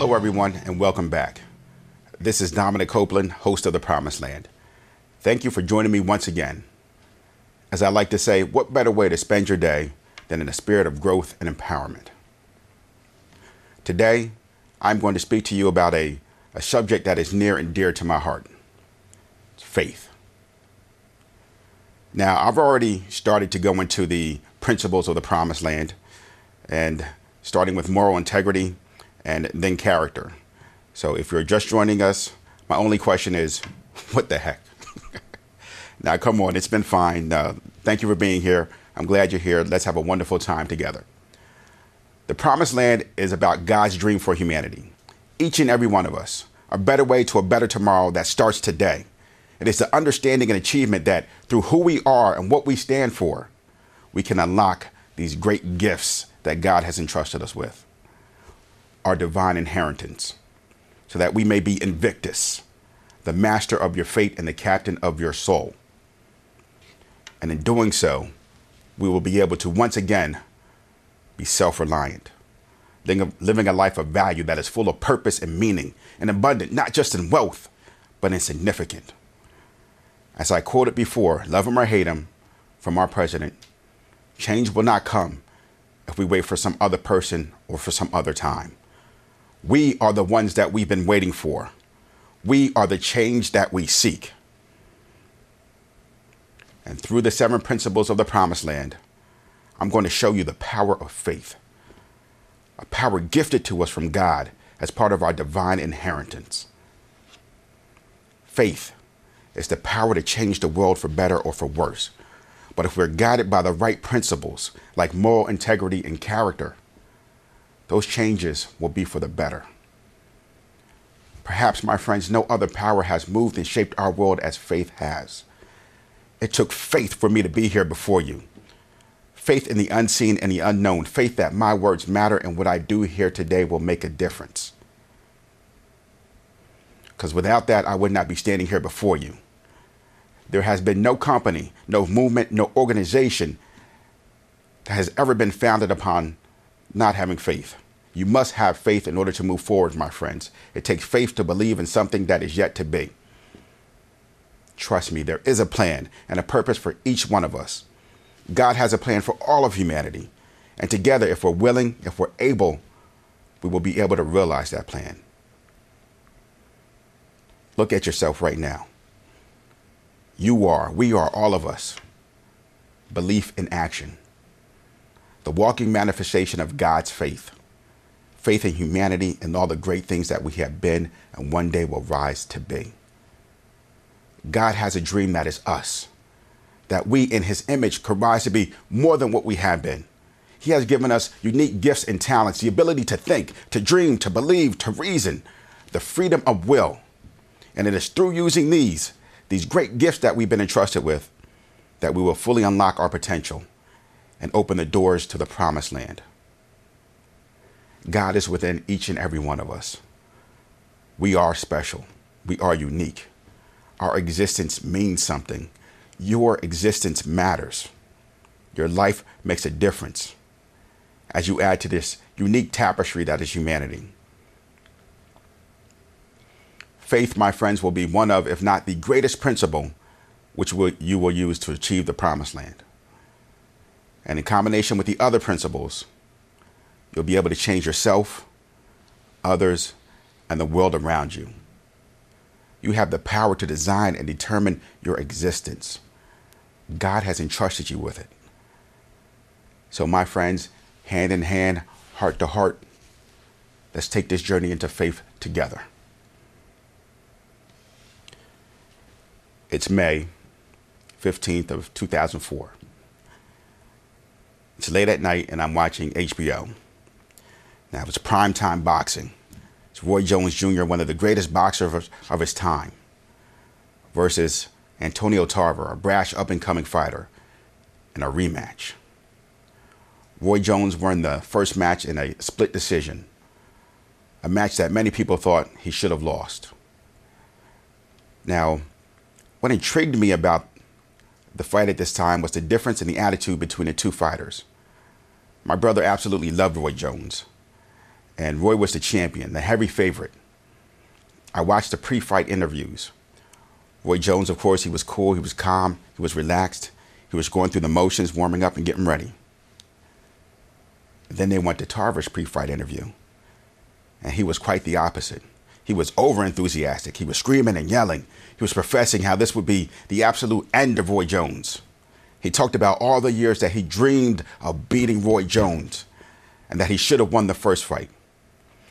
Hello, everyone, and welcome back. This is Dominic Copeland, host of The Promised Land. Thank you for joining me once again. As I like to say, what better way to spend your day than in a spirit of growth and empowerment? Today, I'm going to speak to you about a, a subject that is near and dear to my heart it's faith. Now, I've already started to go into the principles of the promised land and starting with moral integrity and then character. So if you're just joining us, my only question is, what the heck? now, come on, it's been fine. Uh, thank you for being here. I'm glad you're here. Let's have a wonderful time together. The promised land is about God's dream for humanity. Each and every one of us, a better way to a better tomorrow that starts today. It is the understanding and achievement that through who we are and what we stand for, we can unlock these great gifts that God has entrusted us with our divine inheritance, so that we may be Invictus, the master of your fate and the captain of your soul. And in doing so, we will be able to once again be self reliant, living a life of value that is full of purpose and meaning and abundant, not just in wealth, but in significance. As I quoted before, love him or hate him from our president, change will not come if we wait for some other person or for some other time. We are the ones that we've been waiting for. We are the change that we seek. And through the seven principles of the promised land, I'm going to show you the power of faith, a power gifted to us from God as part of our divine inheritance. Faith is the power to change the world for better or for worse. But if we're guided by the right principles, like moral integrity and character, those changes will be for the better. Perhaps, my friends, no other power has moved and shaped our world as faith has. It took faith for me to be here before you. Faith in the unseen and the unknown. Faith that my words matter and what I do here today will make a difference. Because without that, I would not be standing here before you. There has been no company, no movement, no organization that has ever been founded upon not having faith. You must have faith in order to move forward, my friends. It takes faith to believe in something that is yet to be. Trust me, there is a plan and a purpose for each one of us. God has a plan for all of humanity. And together, if we're willing, if we're able, we will be able to realize that plan. Look at yourself right now. You are, we are, all of us. Belief in action the walking manifestation of God's faith, faith in humanity and all the great things that we have been and one day will rise to be. God has a dream that is us, that we in his image could rise to be more than what we have been. He has given us unique gifts and talents, the ability to think, to dream, to believe, to reason, the freedom of will. And it is through using these, these great gifts that we've been entrusted with, that we will fully unlock our potential and open the doors to the promised land. God is within each and every one of us. We are special. We are unique. Our existence means something. Your existence matters. Your life makes a difference as you add to this unique tapestry that is humanity. Faith, my friends, will be one of, if not the greatest principle, which will, you will use to achieve the promised land. And in combination with the other principles, you'll be able to change yourself, others, and the world around you. You have the power to design and determine your existence. God has entrusted you with it. So, my friends, hand in hand, heart to heart, let's take this journey into faith together. It's May 15th of 2004. It's late at night and I'm watching HBO. Now it it's primetime boxing. It's Roy Jones Jr., one of the greatest boxers of, of his time, versus Antonio Tarver, a brash up and coming fighter, in a rematch. Roy Jones won the first match in a split decision, a match that many people thought he should have lost. Now, what intrigued me about the fight at this time was the difference in the attitude between the two fighters. My brother absolutely loved Roy Jones. And Roy was the champion, the heavy favorite. I watched the pre-fight interviews. Roy Jones, of course, he was cool, he was calm, he was relaxed, he was going through the motions, warming up and getting ready. Then they went to Tarver's pre-fight interview, and he was quite the opposite. He was over enthusiastic. He was screaming and yelling. He was professing how this would be the absolute end of Roy Jones. He talked about all the years that he dreamed of beating Roy Jones and that he should have won the first fight.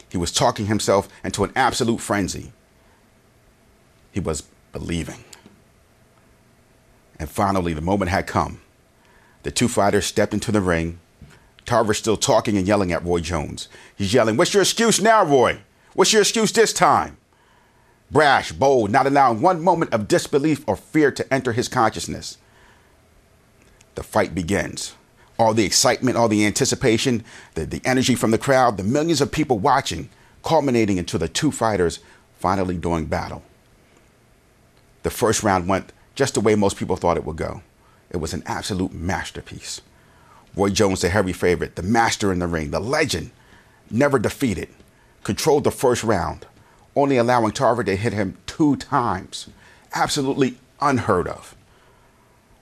He was talking himself into an absolute frenzy. He was believing. And finally, the moment had come. The two fighters stepped into the ring. Tarver still talking and yelling at Roy Jones. He's yelling, What's your excuse now, Roy? What's your excuse this time? Brash, bold, not allowing one moment of disbelief or fear to enter his consciousness. The fight begins all the excitement, all the anticipation, the, the energy from the crowd, the millions of people watching, culminating into the two fighters finally doing battle. The first round went just the way most people thought it would go. It was an absolute masterpiece. Roy Jones, the heavy favorite, the master in the ring, the legend, never defeated, controlled the first round, only allowing Tarver to hit him two times. Absolutely unheard of.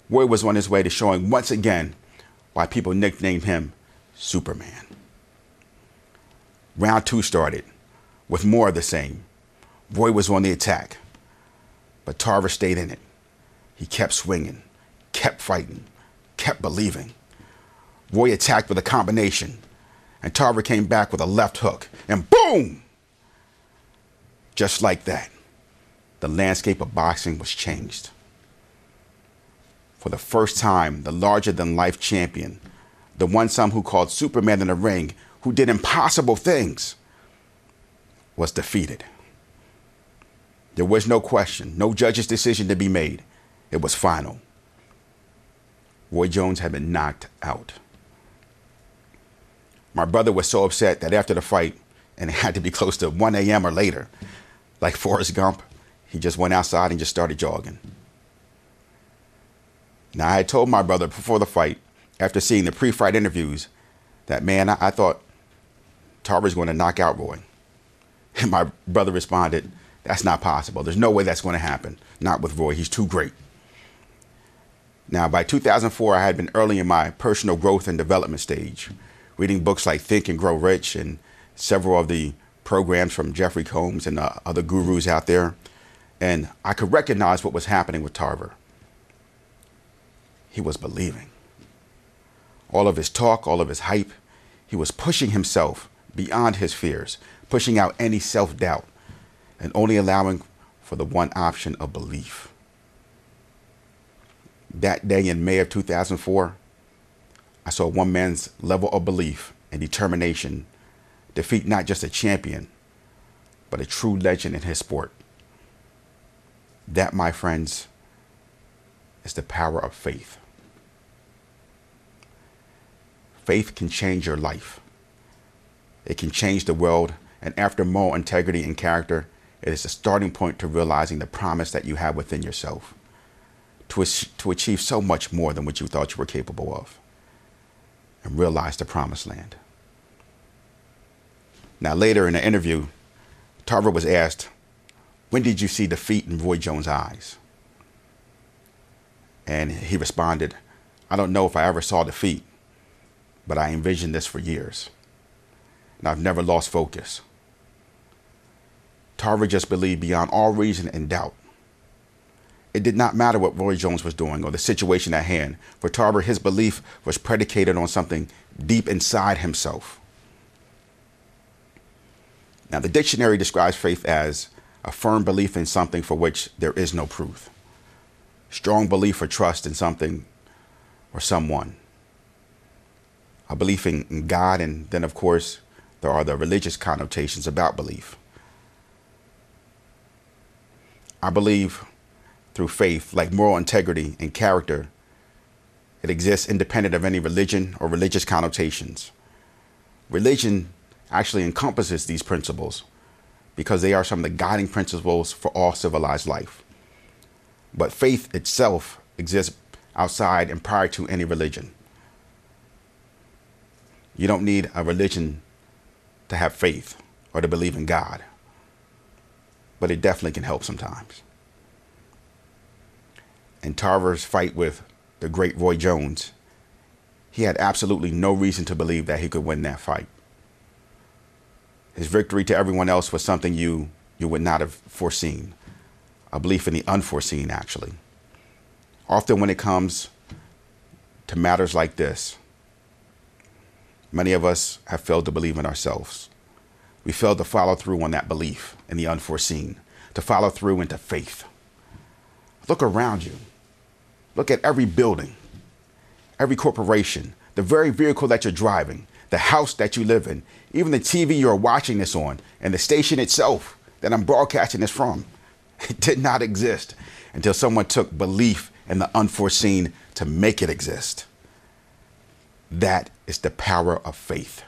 Roy was on his way to showing once again why people nicknamed him Superman. Round two started with more of the same. Roy was on the attack, but Tarver stayed in it. He kept swinging, kept fighting, kept believing. Roy attacked with a combination, and Tarver came back with a left hook, and boom! Just like that, the landscape of boxing was changed for the first time, the larger than life champion, the one some who called Superman in the ring, who did impossible things, was defeated. There was no question, no judge's decision to be made. It was final. Roy Jones had been knocked out. My brother was so upset that after the fight, and it had to be close to 1 a.m. or later, like Forrest Gump, he just went outside and just started jogging. Now, I had told my brother before the fight, after seeing the pre fight interviews, that man, I, I thought Tarver's going to knock out Roy. And my brother responded, That's not possible. There's no way that's going to happen. Not with Roy. He's too great. Now, by 2004, I had been early in my personal growth and development stage, reading books like Think and Grow Rich and several of the programs from Jeffrey Combs and uh, other gurus out there. And I could recognize what was happening with Tarver he was believing. All of his talk, all of his hype, he was pushing himself beyond his fears, pushing out any self doubt, and only allowing for the one option of belief. That day in May of 2004, I saw one man's level of belief and determination defeat not just a champion, but a true legend in his sport. That, my friends, is the power of faith. Faith can change your life. It can change the world, and after moral integrity and character, it is the starting point to realizing the promise that you have within yourself to, to achieve so much more than what you thought you were capable of and realize the promised land. Now, later in the interview, Tarver was asked, When did you see defeat in Roy Jones' eyes? And he responded, I don't know if I ever saw defeat, but I envisioned this for years. And I've never lost focus. Tarver just believed beyond all reason and doubt. It did not matter what Roy Jones was doing or the situation at hand. For Tarver, his belief was predicated on something deep inside himself. Now, the dictionary describes faith as a firm belief in something for which there is no proof, strong belief or trust in something or someone a belief in God, and then, of course, there are the religious connotations about belief. I believe through faith, like moral integrity and character, it exists independent of any religion or religious connotations. Religion actually encompasses these principles because they are some of the guiding principles for all civilized life. But faith itself exists outside and prior to any religion. You don't need a religion to have faith or to believe in God, but it definitely can help sometimes. In Tarver's fight with the great Roy Jones, he had absolutely no reason to believe that he could win that fight. His victory to everyone else was something you, you would not have foreseen, a belief in the unforeseen, actually. Often, when it comes to matters like this, many of us have failed to believe in ourselves. We failed to follow through on that belief in the unforeseen, to follow through into faith. Look around you. Look at every building, every corporation, the very vehicle that you're driving, the house that you live in, even the TV you're watching this on, and the station itself that I'm broadcasting this from. It did not exist until someone took belief in the unforeseen to make it exist. That is the power of faith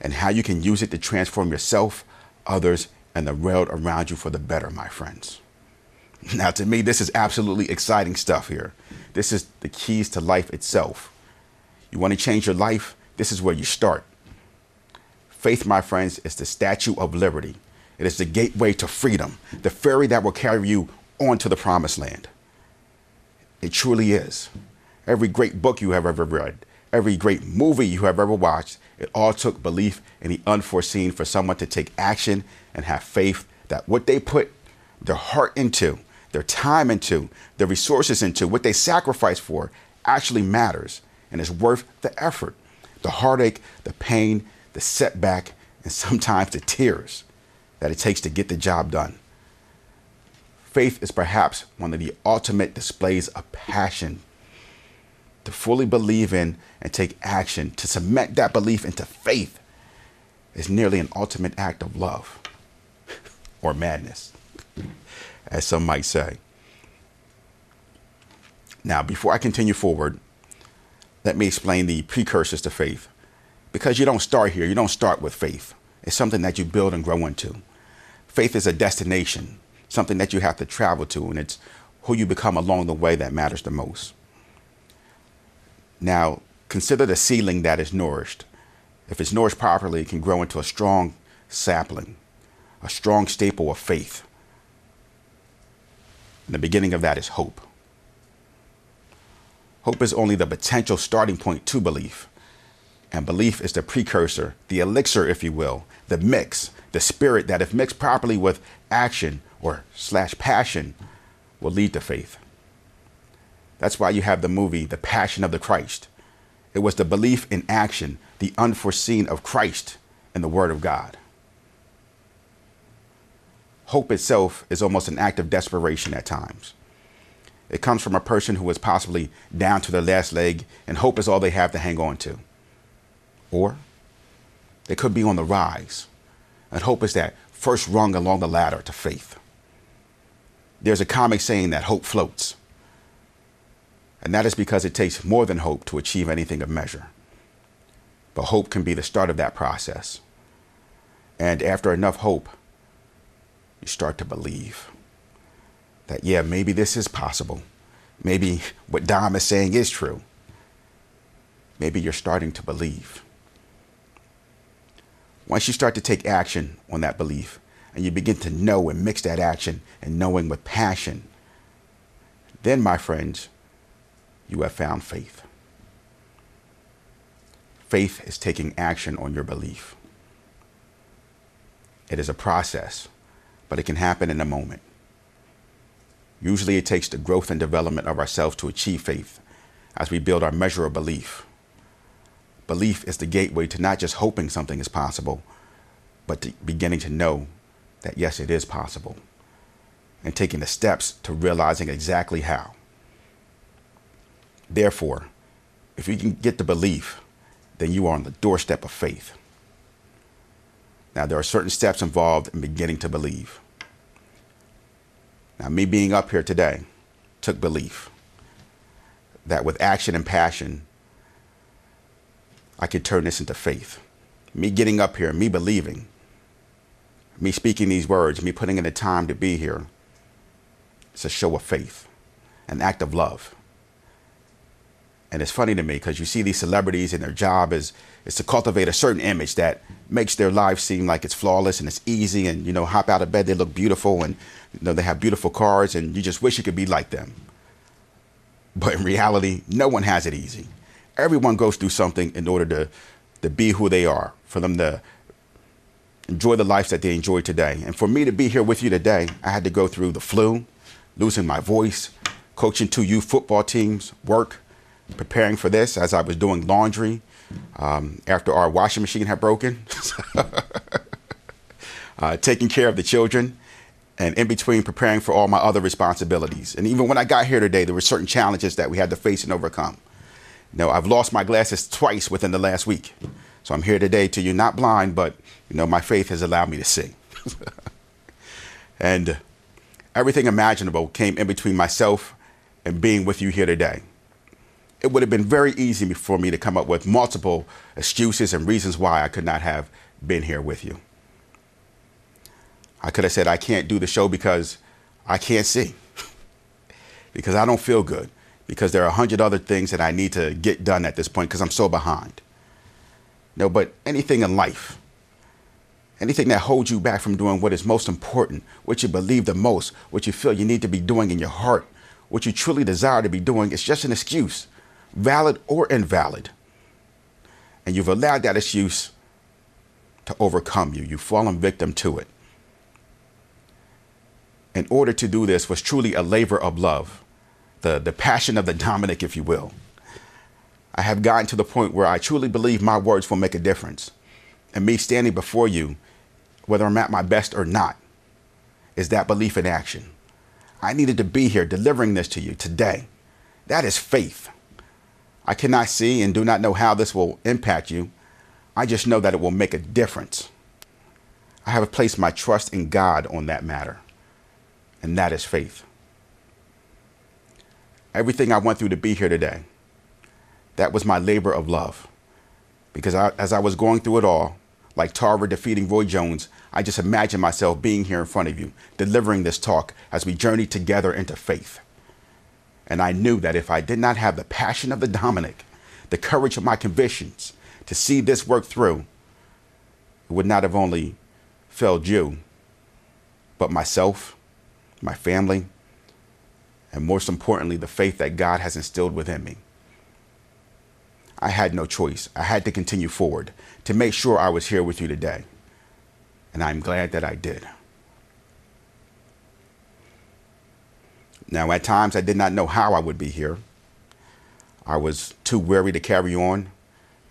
and how you can use it to transform yourself, others, and the world around you for the better, my friends. Now, to me, this is absolutely exciting stuff here. This is the keys to life itself. You want to change your life? This is where you start. Faith, my friends, is the statue of liberty. It is the gateway to freedom, the ferry that will carry you onto the promised land. It truly is. Every great book you have ever read, every great movie you have ever watched, it all took belief in the unforeseen for someone to take action and have faith that what they put their heart into, their time into, their resources into, what they sacrifice for actually matters and is worth the effort, the heartache, the pain, the setback, and sometimes the tears that it takes to get the job done. Faith is perhaps one of the ultimate displays of passion to fully believe in and take action, to cement that belief into faith, is nearly an ultimate act of love or madness, as some might say. Now, before I continue forward, let me explain the precursors to faith. Because you don't start here, you don't start with faith. It's something that you build and grow into. Faith is a destination, something that you have to travel to, and it's who you become along the way that matters the most. Now, consider the seedling that is nourished. If it's nourished properly, it can grow into a strong sapling, a strong staple of faith. And the beginning of that is hope. Hope is only the potential starting point to belief. And belief is the precursor, the elixir, if you will, the mix, the spirit that, if mixed properly with action or slash passion, will lead to faith. That's why you have the movie, The Passion of the Christ. It was the belief in action, the unforeseen of Christ and the Word of God. Hope itself is almost an act of desperation at times. It comes from a person who is possibly down to their last leg, and hope is all they have to hang on to. Or they could be on the rise, and hope is that first rung along the ladder to faith. There's a comic saying that hope floats. And that is because it takes more than hope to achieve anything of measure. But hope can be the start of that process. And after enough hope, you start to believe that, yeah, maybe this is possible. Maybe what Dom is saying is true. Maybe you're starting to believe. Once you start to take action on that belief and you begin to know and mix that action and knowing with passion, then, my friends, you have found faith. Faith is taking action on your belief. It is a process, but it can happen in a moment. Usually, it takes the growth and development of ourselves to achieve faith as we build our measure of belief. Belief is the gateway to not just hoping something is possible, but to beginning to know that yes, it is possible, and taking the steps to realizing exactly how. Therefore, if you can get the belief, then you are on the doorstep of faith. Now, there are certain steps involved in beginning to believe. Now, me being up here today took belief that with action and passion, I could turn this into faith. Me getting up here, me believing, me speaking these words, me putting in the time to be here, it's a show of faith, an act of love. And it's funny to me because you see these celebrities and their job is is to cultivate a certain image that makes their life seem like it's flawless and it's easy and you know hop out of bed they look beautiful and you know they have beautiful cars and you just wish you could be like them. But in reality, no one has it easy. Everyone goes through something in order to to be who they are, for them to enjoy the life that they enjoy today. And for me to be here with you today, I had to go through the flu, losing my voice, coaching two youth football teams, work, preparing for this as I was doing laundry um, after our washing machine had broken, uh, taking care of the children, and in between preparing for all my other responsibilities. And even when I got here today, there were certain challenges that we had to face and overcome. Know, I've lost my glasses twice within the last week. So I'm here today to you, not blind, but you know, my faith has allowed me to see. and everything imaginable came in between myself and being with you here today. It would have been very easy for me to come up with multiple excuses and reasons why I could not have been here with you. I could have said, I can't do the show because I can't see, because I don't feel good, because there are a hundred other things that I need to get done at this point because I'm so behind. No, but anything in life, anything that holds you back from doing what is most important, what you believe the most, what you feel you need to be doing in your heart, what you truly desire to be doing, it's just an excuse, valid or invalid. And you've allowed that excuse to overcome you. You've fallen victim to it. In order to do this was truly a labor of love, the, the passion of the Dominic, if you will. I have gotten to the point where I truly believe my words will make a difference. And me standing before you whether I'm at my best or not, is that belief in action. I needed to be here delivering this to you today. That is faith. I cannot see and do not know how this will impact you. I just know that it will make a difference. I have placed my trust in God on that matter, and that is faith. Everything I went through to be here today, that was my labor of love. Because I, as I was going through it all, like Tarver defeating Roy Jones, I just imagine myself being here in front of you, delivering this talk as we journey together into faith. And I knew that if I did not have the passion of the Dominic, the courage of my convictions to see this work through, it would not have only failed you, but myself, my family, and most importantly, the faith that God has instilled within me. I had no choice. I had to continue forward to make sure I was here with you today. And I'm glad that I did. Now, at times, I did not know how I would be here. I was too weary to carry on.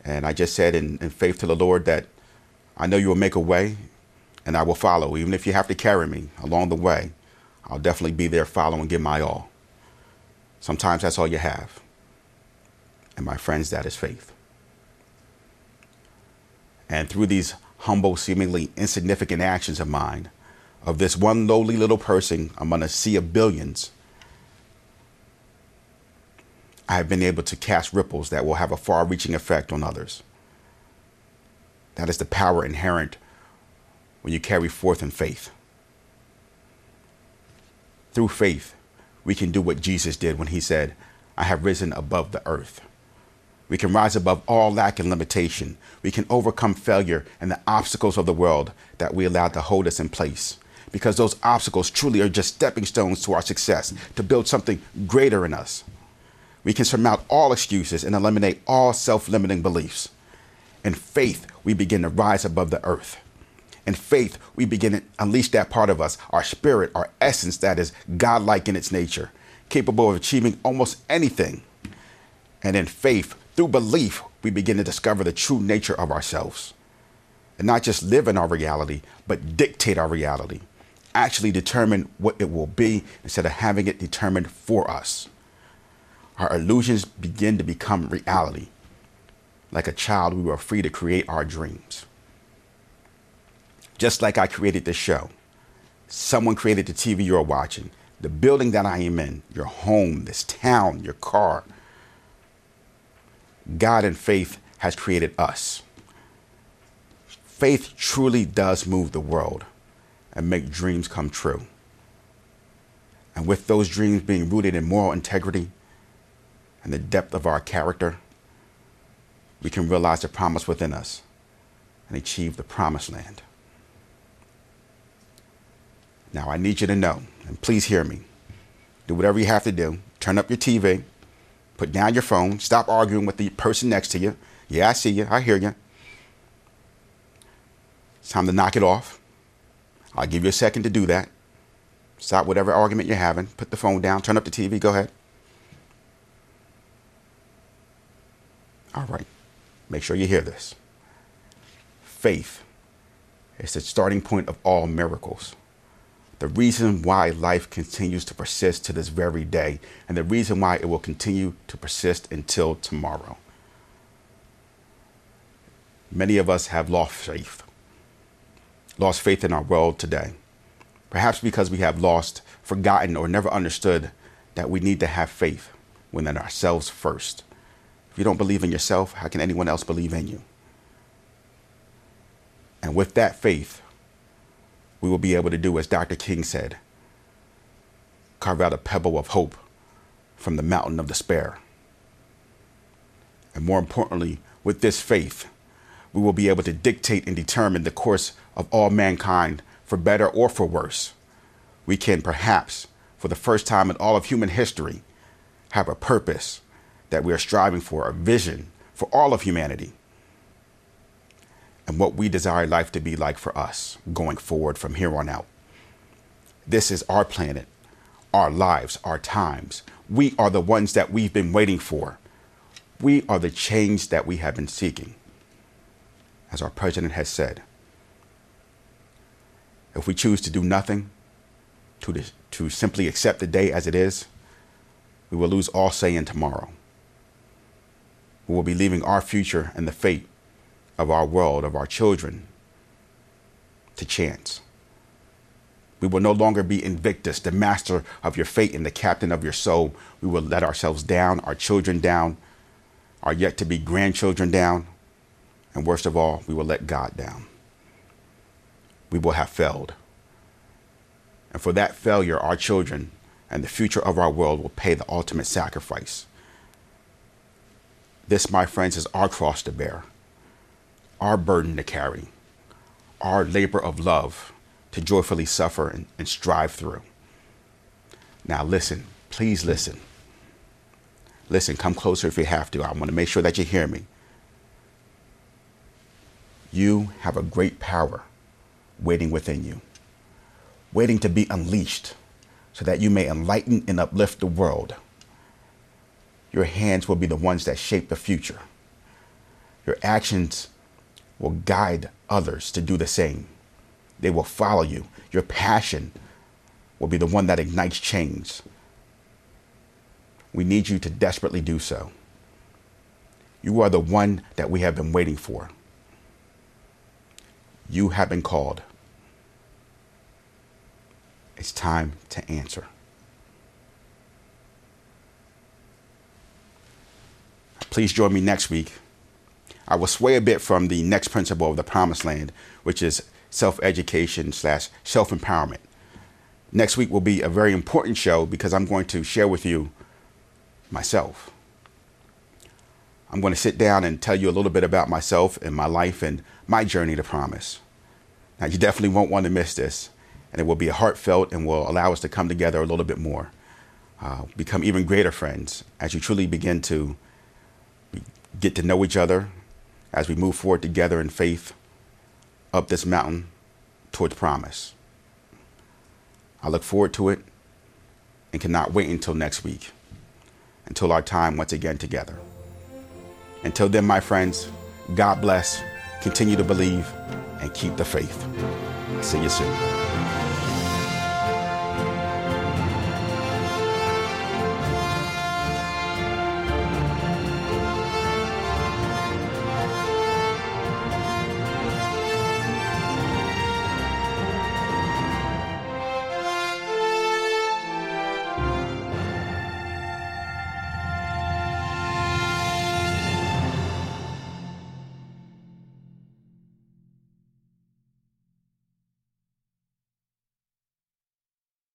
And I just said in, in faith to the Lord that I know you will make a way and I will follow. Even if you have to carry me along the way, I'll definitely be there, follow, and give my all. Sometimes that's all you have. And my friends, that is faith. And through these humble, seemingly insignificant actions of mine, of this one lowly little person among a sea of billions, I have been able to cast ripples that will have a far reaching effect on others. That is the power inherent when you carry forth in faith. Through faith, we can do what Jesus did when he said, I have risen above the earth. We can rise above all lack and limitation. We can overcome failure and the obstacles of the world that we allow to hold us in place. Because those obstacles truly are just stepping stones to our success, to build something greater in us. We can surmount all excuses and eliminate all self limiting beliefs. In faith, we begin to rise above the earth. In faith, we begin to unleash that part of us, our spirit, our essence that is godlike in its nature, capable of achieving almost anything. And in faith, through belief, we begin to discover the true nature of ourselves. And not just live in our reality, but dictate our reality. Actually determine what it will be instead of having it determined for us. Our illusions begin to become reality. Like a child, we were free to create our dreams. Just like I created this show, someone created the TV you're watching, the building that I am in, your home, this town, your car, God and faith has created us. Faith truly does move the world and make dreams come true. And with those dreams being rooted in moral integrity and the depth of our character, we can realize the promise within us and achieve the promised land. Now, I need you to know, and please hear me. Do whatever you have to do. Turn up your TV, put down your phone, stop arguing with the person next to you. Yeah, I see you, I hear you. It's time to knock it off. I'll give you a second to do that. Stop whatever argument you're having, put the phone down, turn up the TV, go ahead. All right, make sure you hear this. Faith is the starting point of all miracles the reason why life continues to persist to this very day, and the reason why it will continue to persist until tomorrow. Many of us have lost faith, lost faith in our world today. Perhaps because we have lost, forgotten, or never understood that we need to have faith within ourselves first. If you don't believe in yourself, how can anyone else believe in you? And with that faith, we will be able to do as Dr. King said carve out a pebble of hope from the mountain of despair. And more importantly, with this faith, we will be able to dictate and determine the course of all mankind for better or for worse. We can perhaps, for the first time in all of human history, have a purpose that we are striving for, a vision for all of humanity and what we desire life to be like for us going forward from here on out. This is our planet, our lives, our times. We are the ones that we've been waiting for. We are the change that we have been seeking. As our president has said, if we choose to do nothing, to, to simply accept the day as it is, we will lose all say in tomorrow. We will be leaving our future and the fate of our world, of our children, to chance. We will no longer be Invictus, the master of your fate and the captain of your soul. We will let ourselves down, our children down, our yet to be grandchildren down, and worst of all, we will let God down. We will have failed. And for that failure, our children and the future of our world will pay the ultimate sacrifice. This, my friends, is our cross to bear our burden to carry, our labor of love to joyfully suffer and, and strive through. Now, listen, please listen. Listen, come closer if you have to. I want to make sure that you hear me. You have a great power waiting within you, waiting to be unleashed so that you may enlighten and uplift the world. Your hands will be the ones that shape the future. Your actions will guide others to do the same. They will follow you. Your passion will be the one that ignites change. We need you to desperately do so. You are the one that we have been waiting for. You have been called. It's time to answer. Please join me next week I will sway a bit from the next principle of the promised land, which is self education slash self empowerment. Next week will be a very important show because I'm going to share with you myself. I'm going to sit down and tell you a little bit about myself and my life and my journey to promise. Now, you definitely won't want to miss this, and it will be heartfelt and will allow us to come together a little bit more, uh, become even greater friends as you truly begin to get to know each other, as we move forward together in faith up this mountain towards promise. I look forward to it and cannot wait until next week, until our time once again together. Until then, my friends, God bless, continue to believe, and keep the faith. See you soon.